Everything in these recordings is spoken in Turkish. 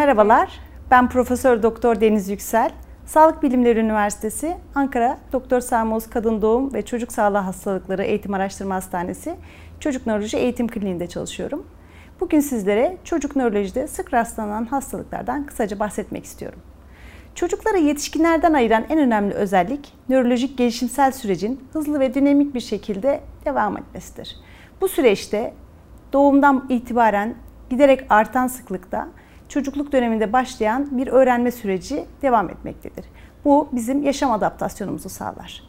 Merhabalar, ben Profesör Doktor Deniz Yüksel. Sağlık Bilimleri Üniversitesi Ankara Doktor Sarmoz Kadın Doğum ve Çocuk Sağlığı Hastalıkları Eğitim Araştırma Hastanesi Çocuk Nöroloji Eğitim Kliniğinde çalışıyorum. Bugün sizlere çocuk nörolojide sık rastlanan hastalıklardan kısaca bahsetmek istiyorum. Çocukları yetişkinlerden ayıran en önemli özellik nörolojik gelişimsel sürecin hızlı ve dinamik bir şekilde devam etmesidir. Bu süreçte doğumdan itibaren giderek artan sıklıkta çocukluk döneminde başlayan bir öğrenme süreci devam etmektedir. Bu bizim yaşam adaptasyonumuzu sağlar.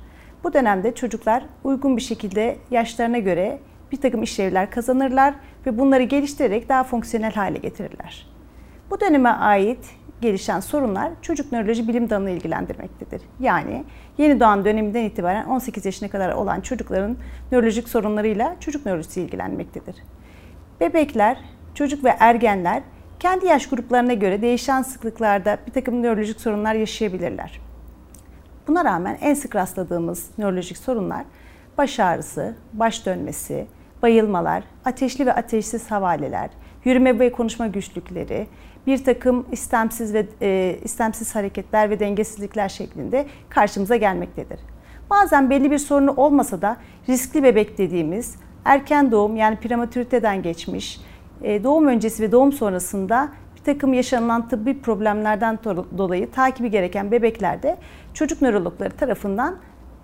Bu dönemde çocuklar uygun bir şekilde yaşlarına göre bir takım işlevler kazanırlar ve bunları geliştirerek daha fonksiyonel hale getirirler. Bu döneme ait gelişen sorunlar çocuk nöroloji bilim dalını ilgilendirmektedir. Yani yeni doğan döneminden itibaren 18 yaşına kadar olan çocukların nörolojik sorunlarıyla çocuk nörolojisi ilgilenmektedir. Bebekler, çocuk ve ergenler kendi yaş gruplarına göre değişen sıklıklarda bir takım nörolojik sorunlar yaşayabilirler. Buna rağmen en sık rastladığımız nörolojik sorunlar baş ağrısı, baş dönmesi, bayılmalar, ateşli ve ateşsiz havaleler, yürüme ve konuşma güçlükleri, bir takım istemsiz ve e, istemsiz hareketler ve dengesizlikler şeklinde karşımıza gelmektedir. Bazen belli bir sorunu olmasa da riskli bebek dediğimiz erken doğum yani prematüriteden geçmiş, doğum öncesi ve doğum sonrasında bir takım yaşanılan tıbbi problemlerden dolayı takibi gereken bebeklerde çocuk nörologları tarafından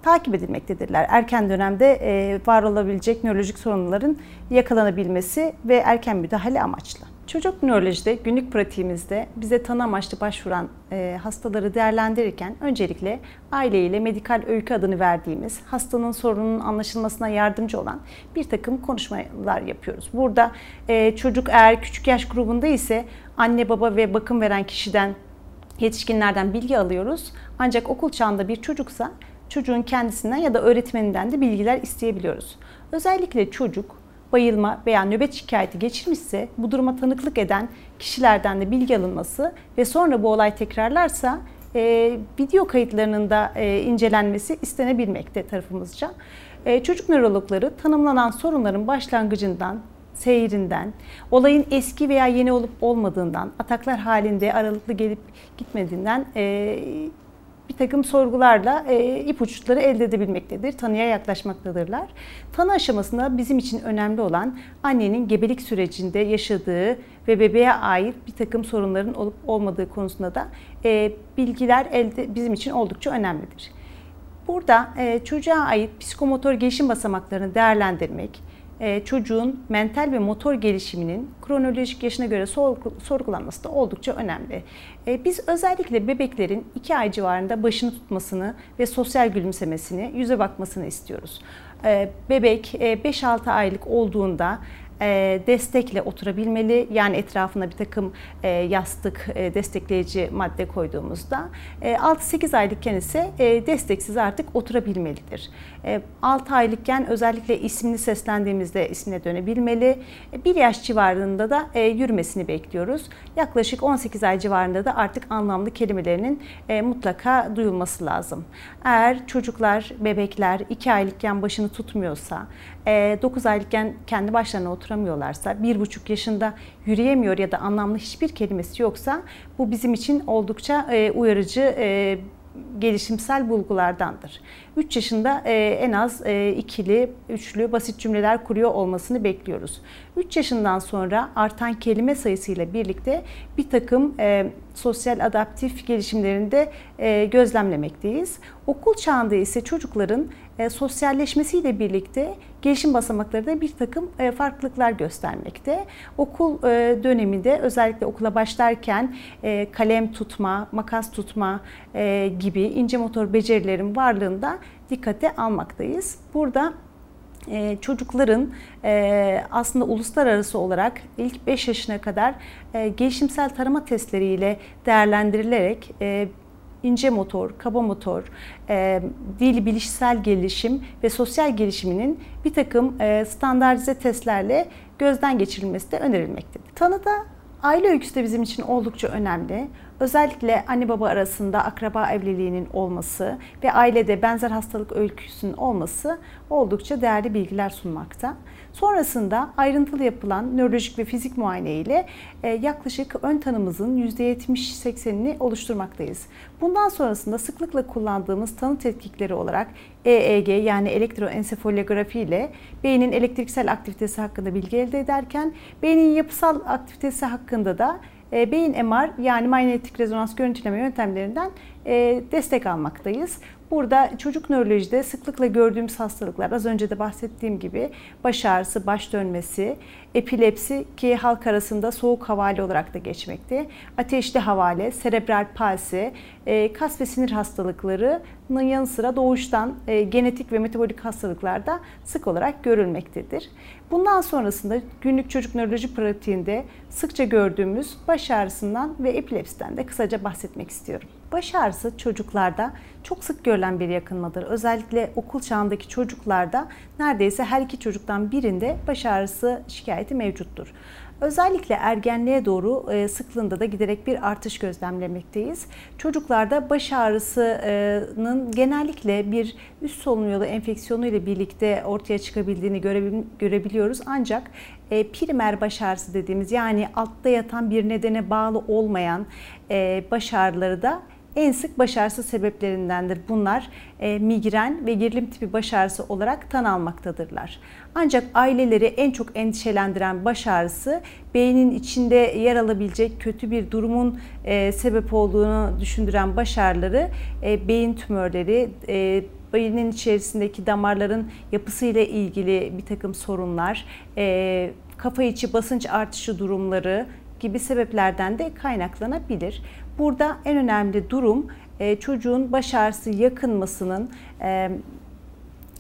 takip edilmektedirler. Erken dönemde e, var olabilecek nörolojik sorunların yakalanabilmesi ve erken müdahale amaçlı. Çocuk nörolojide günlük pratiğimizde bize tanı amaçlı başvuran e, hastaları değerlendirirken öncelikle aileyle medikal öykü adını verdiğimiz hastanın sorununun anlaşılmasına yardımcı olan bir takım konuşmalar yapıyoruz. Burada e, çocuk eğer küçük yaş grubunda ise anne baba ve bakım veren kişiden yetişkinlerden bilgi alıyoruz. Ancak okul çağında bir çocuksa çocuğun kendisinden ya da öğretmeninden de bilgiler isteyebiliyoruz. Özellikle çocuk bayılma veya nöbet şikayeti geçirmişse bu duruma tanıklık eden kişilerden de bilgi alınması ve sonra bu olay tekrarlarsa e, video kayıtlarının da e, incelenmesi istenebilmekte tarafımızca. E, çocuk nörologları tanımlanan sorunların başlangıcından seyrinden, olayın eski veya yeni olup olmadığından, ataklar halinde aralıklı gelip gitmediğinden e, bir takım sorgularla e, ipuçları elde edebilmektedir. Tanıya yaklaşmaktadırlar. Tanı aşamasında bizim için önemli olan annenin gebelik sürecinde yaşadığı ve bebeğe ait bir takım sorunların olup olmadığı konusunda da e, bilgiler elde bizim için oldukça önemlidir. Burada e, çocuğa ait psikomotor gelişim basamaklarını değerlendirmek, e, çocuğun mental ve motor gelişiminin kronolojik yaşına göre sorgulanması da oldukça önemli. E, biz özellikle bebeklerin 2 ay civarında başını tutmasını ve sosyal gülümsemesini, yüze bakmasını istiyoruz. E, bebek 5-6 aylık olduğunda destekle oturabilmeli. Yani etrafına bir takım yastık, destekleyici madde koyduğumuzda 6-8 aylıkken ise desteksiz artık oturabilmelidir. 6 aylıkken özellikle ismini seslendiğimizde ismine dönebilmeli. 1 yaş civarında da yürümesini bekliyoruz. Yaklaşık 18 ay civarında da artık anlamlı kelimelerinin mutlaka duyulması lazım. Eğer çocuklar, bebekler 2 aylıkken başını tutmuyorsa, 9 aylıkken kendi başlarına oturamıyorlarsa, bir buçuk yaşında yürüyemiyor ya da anlamlı hiçbir kelimesi yoksa bu bizim için oldukça e, uyarıcı e, gelişimsel bulgulardandır. 3 yaşında e, en az e, ikili, üçlü, basit cümleler kuruyor olmasını bekliyoruz. 3 yaşından sonra artan kelime sayısıyla birlikte bir takım e, sosyal adaptif gelişimlerinde gözlemlemekteyiz. Okul çağında ise çocukların e, sosyalleşmesiyle birlikte gelişim basamakları da bir takım e, farklılıklar göstermekte. Okul e, döneminde özellikle okula başlarken e, kalem tutma, makas tutma e, gibi ince motor becerilerin varlığında dikkate almaktayız. Burada e, çocukların e, aslında uluslararası olarak ilk 5 yaşına kadar e, gelişimsel tarama testleriyle değerlendirilerek e, ince motor, kaba motor, e, dil bilişsel gelişim ve sosyal gelişiminin bir takım e, standartize testlerle gözden geçirilmesi de önerilmektedir. Tanıda aile öyküsü de bizim için oldukça önemli. özellikle anne baba arasında akraba evliliğinin olması ve ailede benzer hastalık öyküsünün olması oldukça değerli bilgiler sunmakta. Sonrasında ayrıntılı yapılan nörolojik ve fizik muayene ile e, yaklaşık ön tanımızın %70-80'ini oluşturmaktayız. Bundan sonrasında sıklıkla kullandığımız tanı tetkikleri olarak EEG yani elektroensefalografi ile beynin elektriksel aktivitesi hakkında bilgi elde ederken beynin yapısal aktivitesi hakkında da e, beyin MR yani manyetik rezonans görüntüleme yöntemlerinden destek almaktayız. Burada çocuk nörolojide sıklıkla gördüğümüz hastalıklar az önce de bahsettiğim gibi baş ağrısı, baş dönmesi, epilepsi ki halk arasında soğuk havale olarak da geçmekte, ateşli havale, serebral palsi, e, kas ve sinir hastalıklarının yanı sıra doğuştan e, genetik ve metabolik hastalıklarda sık olarak görülmektedir. Bundan sonrasında günlük çocuk nöroloji pratiğinde sıkça gördüğümüz baş ağrısından ve epilepsiden de kısaca bahsetmek istiyorum. Baş ağrısı çocuklarda çok sık görülen bir yakınmadır. Özellikle okul çağındaki çocuklarda neredeyse her iki çocuktan birinde baş ağrısı şikayeti mevcuttur. Özellikle ergenliğe doğru e, sıklığında da giderek bir artış gözlemlemekteyiz. Çocuklarda baş ağrısının genellikle bir üst solunum yolu enfeksiyonu ile birlikte ortaya çıkabildiğini görebiliyoruz. Ancak e, primer baş ağrısı dediğimiz yani altta yatan bir nedene bağlı olmayan e, baş ağrıları da en sık baş ağrısı sebeplerindendir. Bunlar e, migren ve gerilim tipi baş ağrısı olarak tan almaktadırlar. Ancak aileleri en çok endişelendiren baş ağrısı beynin içinde yer alabilecek kötü bir durumun e, sebep olduğunu düşündüren baş ağrıları e, beyin tümörleri, e, beynin içerisindeki damarların yapısıyla ilgili bir takım sorunlar, e, kafa içi basınç artışı durumları gibi sebeplerden de kaynaklanabilir. Burada en önemli durum e, çocuğun baş ağrısı yakınmasının e,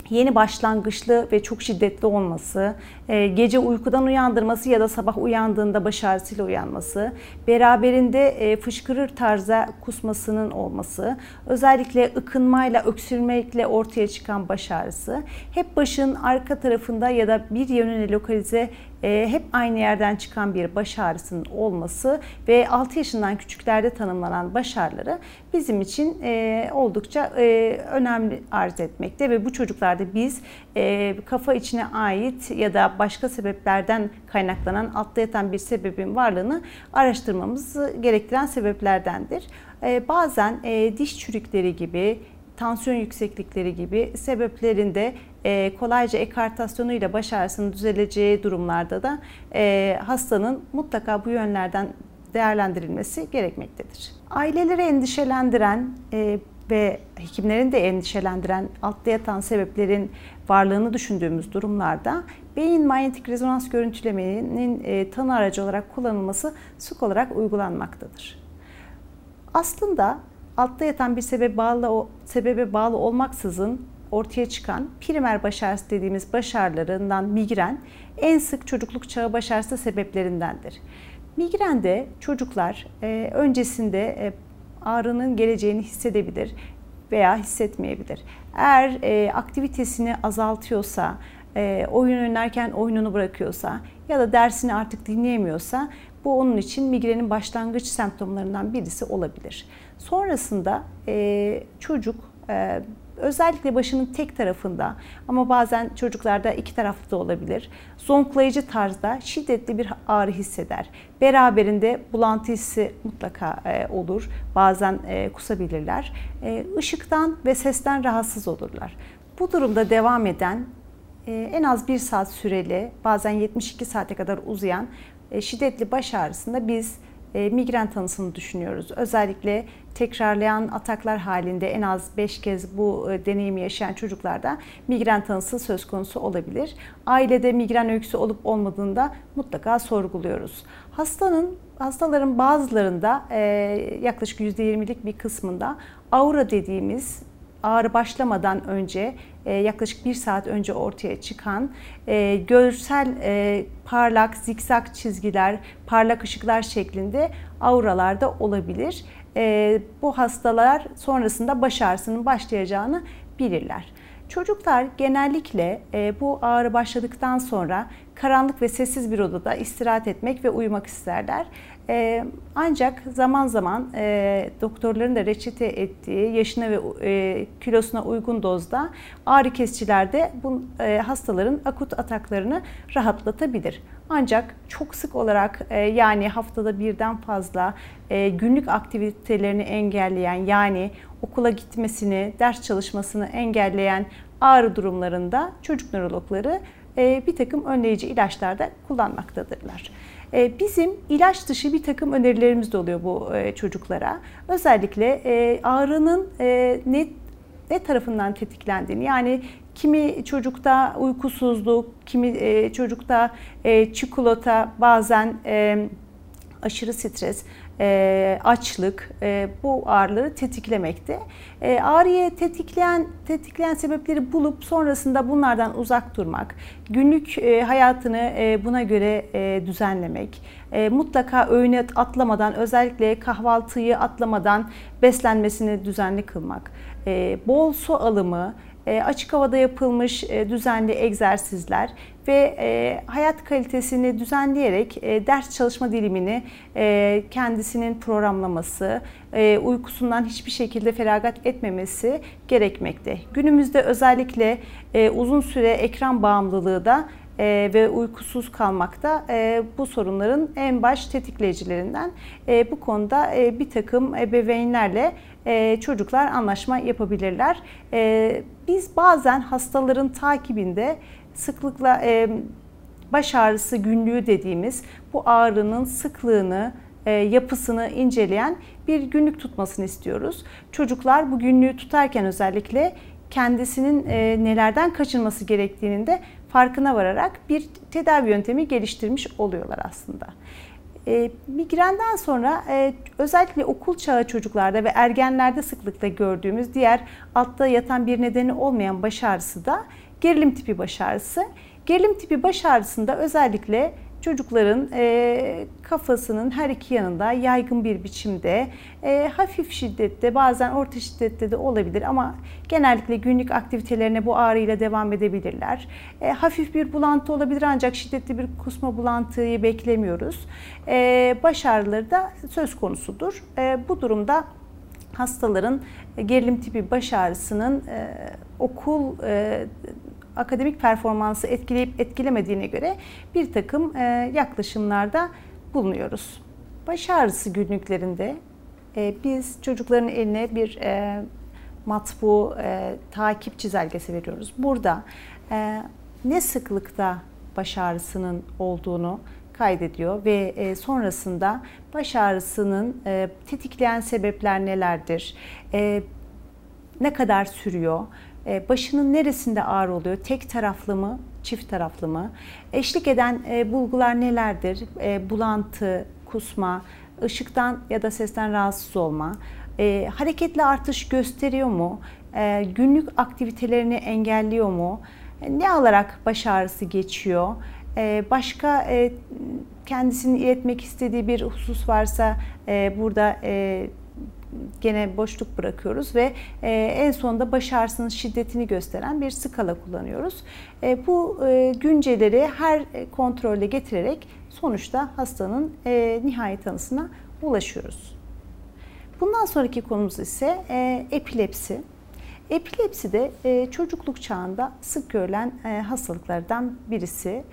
yeni başlangıçlı ve çok şiddetli olması, e, gece uykudan uyandırması ya da sabah uyandığında baş ağrısıyla uyanması, beraberinde fışkırır tarza kusmasının olması, özellikle ıkınmayla, öksürmekle ortaya çıkan baş ağrısı, hep başın arka tarafında ya da bir yönüne lokalize e, hep aynı yerden çıkan bir baş ağrısının olması ve 6 yaşından küçüklerde tanımlanan baş ağrıları bizim için e, oldukça e, önemli arz etmekte ve bu çocuklarda biz e, kafa içine ait ya da başka sebeplerden kaynaklanan altta yatan bir sebebin varlığını araştırmamızı gerektiren sebeplerdendir. Bazen diş çürükleri gibi tansiyon yükseklikleri gibi sebeplerinde e, kolayca ekartasyonu ile baş ağrısının düzeleceği durumlarda da e, hastanın mutlaka bu yönlerden değerlendirilmesi gerekmektedir. Aileleri endişelendiren e, ve hekimlerin de endişelendiren altta yatan sebeplerin varlığını düşündüğümüz durumlarda beyin manyetik rezonans görüntülemenin e, tanı aracı olarak kullanılması sık olarak uygulanmaktadır. Aslında altta yatan bir sebebe bağlı o sebebe bağlı olmaksızın ortaya çıkan primer baş ağrısı dediğimiz baş ağrılarından migren en sık çocukluk çağı baş ağrısı sebeplerindendir. Migrende çocuklar e, öncesinde e, ağrının geleceğini hissedebilir veya hissetmeyebilir. Eğer e, aktivitesini azaltıyorsa, e, oyun oynarken oyununu bırakıyorsa ya da dersini artık dinleyemiyorsa bu onun için migrenin başlangıç semptomlarından birisi olabilir. Sonrasında e, çocuk e, özellikle başının tek tarafında ama bazen çocuklarda iki taraflı da olabilir. Zonklayıcı tarzda şiddetli bir ağrı hisseder. Beraberinde bulantı hissi mutlaka e, olur. Bazen e, kusabilirler. E, ışıktan ve sesten rahatsız olurlar. Bu durumda devam eden en az bir saat süreli, bazen 72 saate kadar uzayan şiddetli baş ağrısında biz e, migren tanısını düşünüyoruz. Özellikle tekrarlayan ataklar halinde en az 5 kez bu e, deneyimi yaşayan çocuklarda migren tanısı söz konusu olabilir. Ailede migren öyküsü olup olmadığında mutlaka sorguluyoruz. Hastanın hastaların bazılarında e, yaklaşık %20'lik bir kısmında aura dediğimiz ağrı başlamadan önce e, yaklaşık bir saat önce ortaya çıkan e, görsel e, parlak zikzak çizgiler, parlak ışıklar şeklinde auralarda olabilir. Bu hastalar sonrasında baş ağrısının başlayacağını bilirler. Çocuklar genellikle bu ağrı başladıktan sonra karanlık ve sessiz bir odada istirahat etmek ve uyumak isterler. E, ancak zaman zaman e, doktorların da reçete ettiği yaşına ve e, kilosuna uygun dozda ağrı kesicilerde bu e, hastaların akut ataklarını rahatlatabilir. Ancak çok sık olarak e, yani haftada birden fazla e, günlük aktivitelerini engelleyen yani okula gitmesini, ders çalışmasını engelleyen ağrı durumlarında çocuk nörologları e, bir takım önleyici ilaçlar da kullanmaktadırlar. E, bizim ilaç dışı bir takım önerilerimiz de oluyor bu e, çocuklara. Özellikle ağrının ne, ne tarafından tetiklendiğini yani kimi çocukta uykusuzluk, kimi çocukta çikolata, bazen aşırı stres, e, açlık e, bu ağrıları tetiklemekte. E, ağrıyı tetikleyen tetikleyen sebepleri bulup sonrasında bunlardan uzak durmak, günlük e, hayatını e, buna göre e, düzenlemek, e, mutlaka öğüne atlamadan özellikle kahvaltıyı atlamadan beslenmesini düzenli kılmak, e, bol su alımı, açık havada yapılmış e, düzenli egzersizler ve e, hayat kalitesini düzenleyerek ders çalışma dilimini kendisinin programlaması, uykusundan hiçbir şekilde feragat etmemesi gerekmekte. Günümüzde özellikle uzun süre ekran bağımlılığı da ve uykusuz kalmakta bu sorunların en baş tetikleyicilerinden. bu konuda bir takım ebeveynlerle çocuklar anlaşma yapabilirler. biz bazen hastaların takibinde sıklıkla baş ağrısı günlüğü dediğimiz bu ağrının sıklığını, yapısını inceleyen bir günlük tutmasını istiyoruz. Çocuklar bu günlüğü tutarken özellikle kendisinin nelerden kaçınması gerektiğinin de farkına vararak bir tedavi yöntemi geliştirmiş oluyorlar aslında. E, migrenden sonra e, özellikle okul çağı çocuklarda ve ergenlerde sıklıkla gördüğümüz diğer altta yatan bir nedeni olmayan baş ağrısı da gerilim tipi baş ağrısı. Gerilim tipi baş ağrısında özellikle çocukların e, kafasının her iki yanında yaygın bir biçimde e, hafif şiddette bazen orta şiddette de olabilir ama genellikle günlük aktivitelerine bu ağrıyla devam edebilirler. E, hafif bir bulantı olabilir ancak şiddetli bir kusma bulantıyı beklemiyoruz. E, baş ağrıları da söz konusudur. E, bu durumda hastaların gerilim tipi baş ağrısının e, okul e, akademik performansı etkileyip etkilemediğine göre bir takım e, yaklaşımlarda bulunuyoruz. Baş ağrısı günlüklerinde e, biz çocukların eline bir e, matbu takip çizelgesi veriyoruz. Burada ne sıklıkta baş ağrısının olduğunu kaydediyor ve sonrasında baş ağrısının tetikleyen sebepler nelerdir, ne kadar sürüyor, başının neresinde ağrı oluyor? Tek taraflı mı, çift taraflı mı? Eşlik eden e, bulgular nelerdir? E, bulantı, kusma, ışıktan ya da sesten rahatsız olma, hareketli artış gösteriyor mu? Günlük aktivitelerini engelliyor mu? Ne alarak baş ağrısı geçiyor? Başka kendisini iletmek istediği bir husus varsa burada gene boşluk bırakıyoruz ve e, en sonunda baş ağrısının şiddetini gösteren bir skala kullanıyoruz. E, bu e, günceleri her kontrolde getirerek sonuçta hastanın nihai tanısına ulaşıyoruz. Bundan sonraki konumuz ise epilepsi. Epilepsi de çocukluk çağında sık görülen hastalıklardan birisi.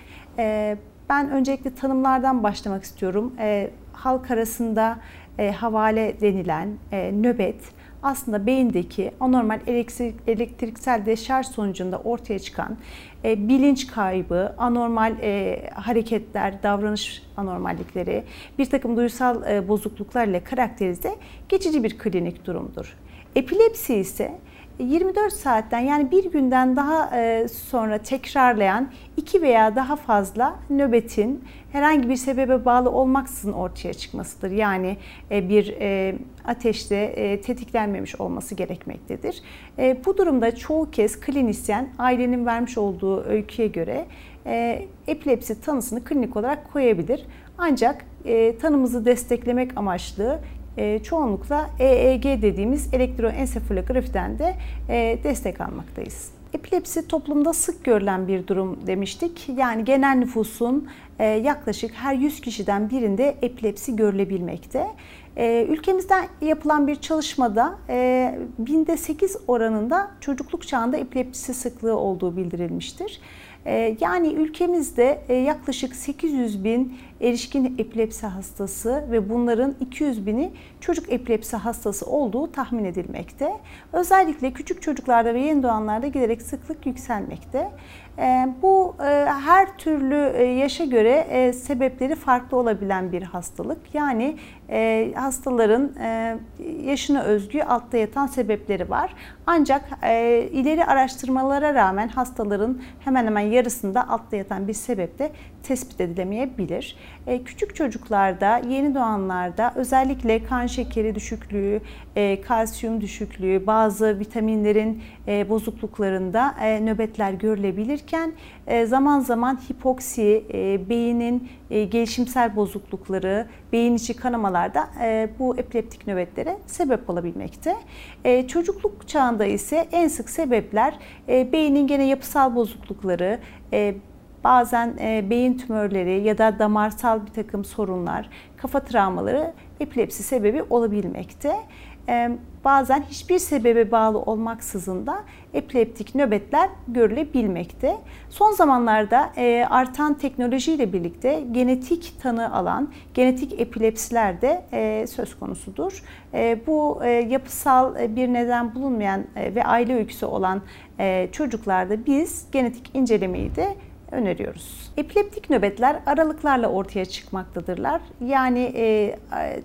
Ben öncelikle tanımlardan başlamak istiyorum. Halk arasında e, havale denilen e, nöbet aslında beyindeki anormal elektrik, elektriksel deşarj sonucunda ortaya çıkan e, bilinç kaybı, anormal e, hareketler, davranış anormallikleri, bir takım duysal e, bozukluklarla karakterize geçici bir klinik durumdur. Epilepsi ise 24 saatten yani bir günden daha e, sonra tekrarlayan iki veya daha fazla nöbetin herhangi bir sebebe bağlı olmaksızın ortaya çıkmasıdır. Yani e, bir e, ateşte tetiklenmemiş olması gerekmektedir. Bu durumda çoğu kez klinisyen ailenin vermiş olduğu öyküye göre epilepsi tanısını klinik olarak koyabilir. Ancak tanımızı desteklemek amaçlı e, çoğunlukla EEG dediğimiz elektroensefalografiden de e, destek almaktayız. epilepsi toplumda sık görülen bir durum demiştik. Yani genel nüfusun e, yaklaşık her 100 kişiden birinde epilepsi görülebilmekte. Ülkemizden yapılan bir çalışmada binde 8 oranında çocukluk çağında epilepsi sıklığı olduğu bildirilmiştir. Yani ülkemizde yaklaşık 800 bin erişkin epilepsi hastası ve bunların 200 bini çocuk epilepsi hastası olduğu tahmin edilmekte. Özellikle küçük çocuklarda ve yeni doğanlarda giderek sıklık yükselmekte. Ee, bu e, her türlü e, yaşa göre sebepleri farklı olabilen bir hastalık. Yani hastaların yaşına özgü altta yatan sebepleri var. Ancak ileri araştırmalara rağmen hastaların hemen hemen yarısında altta yatan bir sebep de tespit edilemeyebilir. E, küçük çocuklarda, yeni doğanlarda özellikle kan şekeri düşüklüğü, e, kalsiyum düşüklüğü, bazı vitaminlerin e, bozukluklarında nöbetler görülebilirken zaman zaman hipoksi, beynin gelişimsel bozuklukları, beyin içi kanamalarda bu epileptik nöbetlere sebep olabilmekte. Çocukluk çağında ise en sık sebepler beynin gene yapısal bozuklukları, bazen e, beyin tümörleri ya da damarsal bir takım sorunlar, kafa travmaları epilepsi sebebi olabilmekte. E, bazen hiçbir sebebe bağlı olmaksızın da epileptik nöbetler görülebilmekte. Son zamanlarda e, artan teknolojiyle birlikte genetik tanı alan genetik epilepsiler de e, söz konusudur. E, bu e, yapısal e, bir neden bulunmayan e, ve aile öyküsü olan e, çocuklarda biz genetik incelemeyi de öneriyoruz. Epileptik nöbetler aralıklarla ortaya çıkmaktadırlar. Yani e,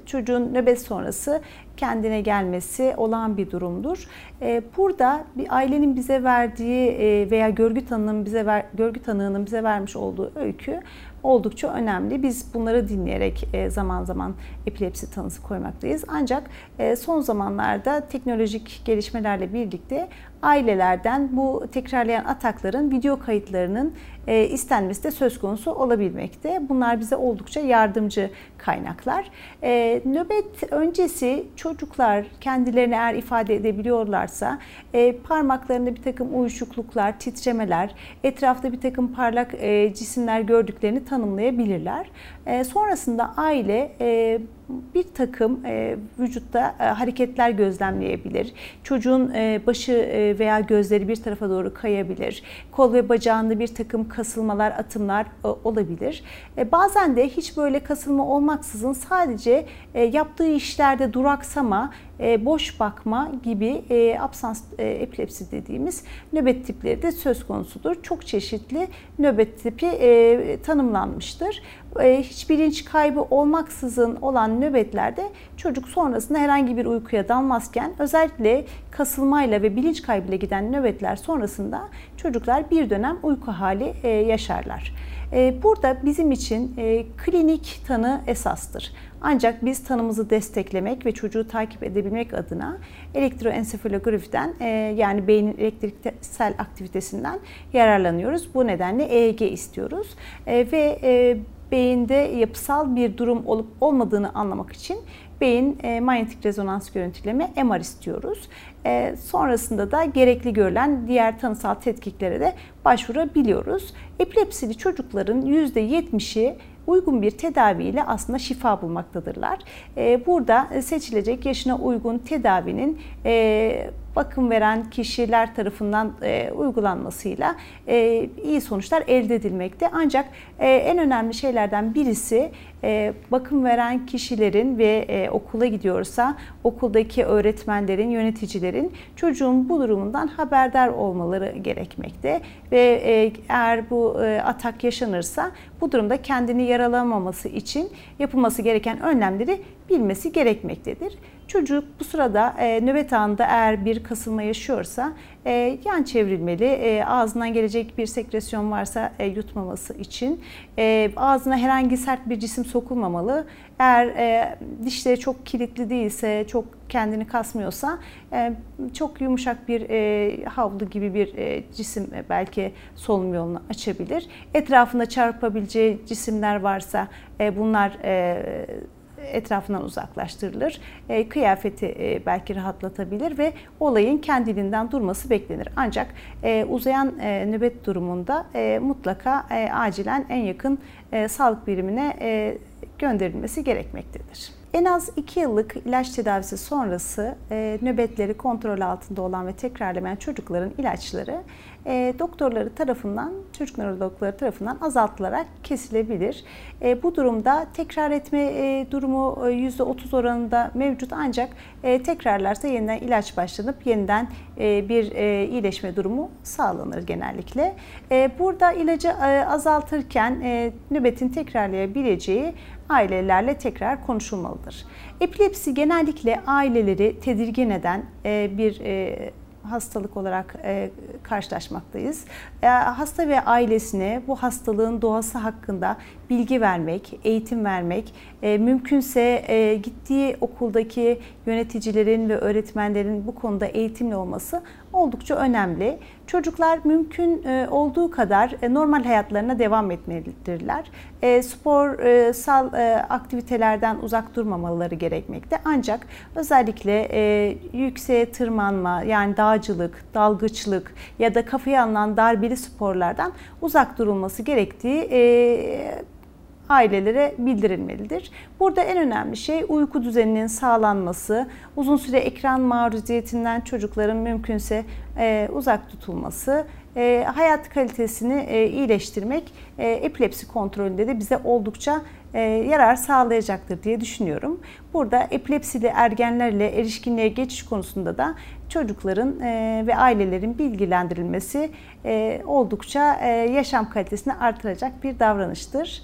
çocuğun nöbet sonrası kendine gelmesi olağan bir durumdur. E, burada bir ailenin bize verdiği e, veya görgü tanığının bize ver, görgü tanığının bize vermiş olduğu öykü oldukça önemli. Biz bunları dinleyerek e, zaman zaman epilepsi tanısı koymaktayız. Ancak son zamanlarda teknolojik gelişmelerle birlikte ailelerden bu tekrarlayan atakların video kayıtlarının istenmesi de söz konusu olabilmekte. Bunlar bize oldukça yardımcı kaynaklar. Nöbet öncesi çocuklar kendilerini eğer ifade edebiliyorlarsa parmaklarında bir takım uyuşukluklar, titremeler, etrafta bir takım parlak cisimler gördüklerini tanımlayabilirler. E, sonrasında aile e, bir takım e, vücutta e, hareketler gözlemleyebilir. Çocuğun e, başı e, veya gözleri bir tarafa doğru kayabilir. Kol ve bacağında bir takım kasılmalar, atımlar e, olabilir. E, bazen de hiç böyle kasılma olmaksızın sadece e, yaptığı işlerde duraksama, e, boş bakma gibi e, absans e, epilepsi dediğimiz nöbet tipleri de söz konusudur. Çok çeşitli nöbet tipi tanımlanmıştır. E, hiç bilinç kaybı olmaksızın olan nöbetlerde çocuk sonrasında herhangi bir uykuya dalmazken özellikle kasılmayla ve bilinç kaybıyla giden nöbetler sonrasında çocuklar bir dönem uyku hali yaşarlar. E, burada bizim için klinik tanı esastır. Ancak biz tanımızı desteklemek ve çocuğu takip edebilmek adına elektroensefalografiden yani beynin elektriksel aktivitesinden yararlanıyoruz. Bu nedenle EEG istiyoruz ve beyinde yapısal bir durum olup olmadığını anlamak için beyin e, manyetik rezonans görüntüleme MR istiyoruz. E, sonrasında da gerekli görülen diğer tanısal tetkiklere de başvurabiliyoruz. Epilepsili çocukların %70'i uygun bir tedaviyle aslında şifa bulmaktadırlar. E, burada seçilecek yaşına uygun tedavinin e, bakım veren kişiler tarafından e, uygulanmasıyla e, iyi sonuçlar elde edilmekte. Ancak e, en önemli şeylerden birisi e, bakım veren kişilerin ve e, okula gidiyorsa okuldaki öğretmenlerin, yöneticilerin çocuğun bu durumundan haberdar olmaları gerekmekte ve e, eğer bu e, atak yaşanırsa bu durumda kendini yaralamaması için yapılması gereken önlemleri bilmesi gerekmektedir. Çocuk bu sırada e, nöbet anında eğer bir kasılma yaşıyorsa e, yan çevrilmeli. E, ağzından gelecek bir sekresyon varsa yutmaması için. Ağzına herhangi sert bir cisim sokulmamalı. Eğer dişleri çok kilitli değilse, çok kendini kasmıyorsa çok yumuşak bir havlu gibi bir cisim belki solunum yolunu açabilir. Etrafında çarpabileceği cisimler varsa bunlar... etrafından uzaklaştırılır. E, kıyafeti e, belki rahatlatabilir ve olayın kendiliğinden durması beklenir. Ancak e, uzayan e, nöbet durumunda e, mutlaka e, acilen en yakın e, sağlık birimine e, gönderilmesi gerekmektedir. En az 2 yıllık ilaç tedavisi sonrası e, nöbetleri kontrol altında olan ve tekrarlamayan çocukların ilaçları e, doktorları tarafından, çocuk nörologları tarafından azaltılarak kesilebilir. E, bu durumda tekrar etme e, durumu e, %30 oranında mevcut ancak e, tekrarlarsa yeniden ilaç başlanıp yeniden e, bir e, iyileşme durumu sağlanır genellikle. E, burada ilacı e, azaltırken e, nöbetin tekrarlayabileceği ailelerle tekrar konuşulmalıdır. Epilepsi genellikle aileleri tedirgin eden e, bir e, hastalık olarak e, karşılaşmaktayız. E, hasta ve ailesine bu hastalığın doğası hakkında bilgi vermek, eğitim vermek, e, mümkünse e, gittiği okuldaki yöneticilerin ve öğretmenlerin bu konuda eğitimli olması oldukça önemli. Çocuklar mümkün e, olduğu kadar e, normal hayatlarına devam etmelidirler. E, sporsal e, aktivitelerden uzak durmamaları gerekmekte. Ancak özellikle e, yükseğe tırmanma yani dağcılık, dalgıçlık ya da kafaya alınan darbeli sporlardan uzak durulması gerektiği e, ailelere bildirilmelidir. Burada en önemli şey uyku düzeninin sağlanması, uzun süre ekran maruziyetinden çocukların mümkünse e, uzak tutulması, e, hayat kalitesini e, iyileştirmek epilepsi kontrolünde de bize oldukça yarar sağlayacaktır diye düşünüyorum. Burada epilepsili ergenlerle erişkinliğe geçiş konusunda da çocukların ve ailelerin bilgilendirilmesi oldukça yaşam kalitesini artıracak bir davranıştır.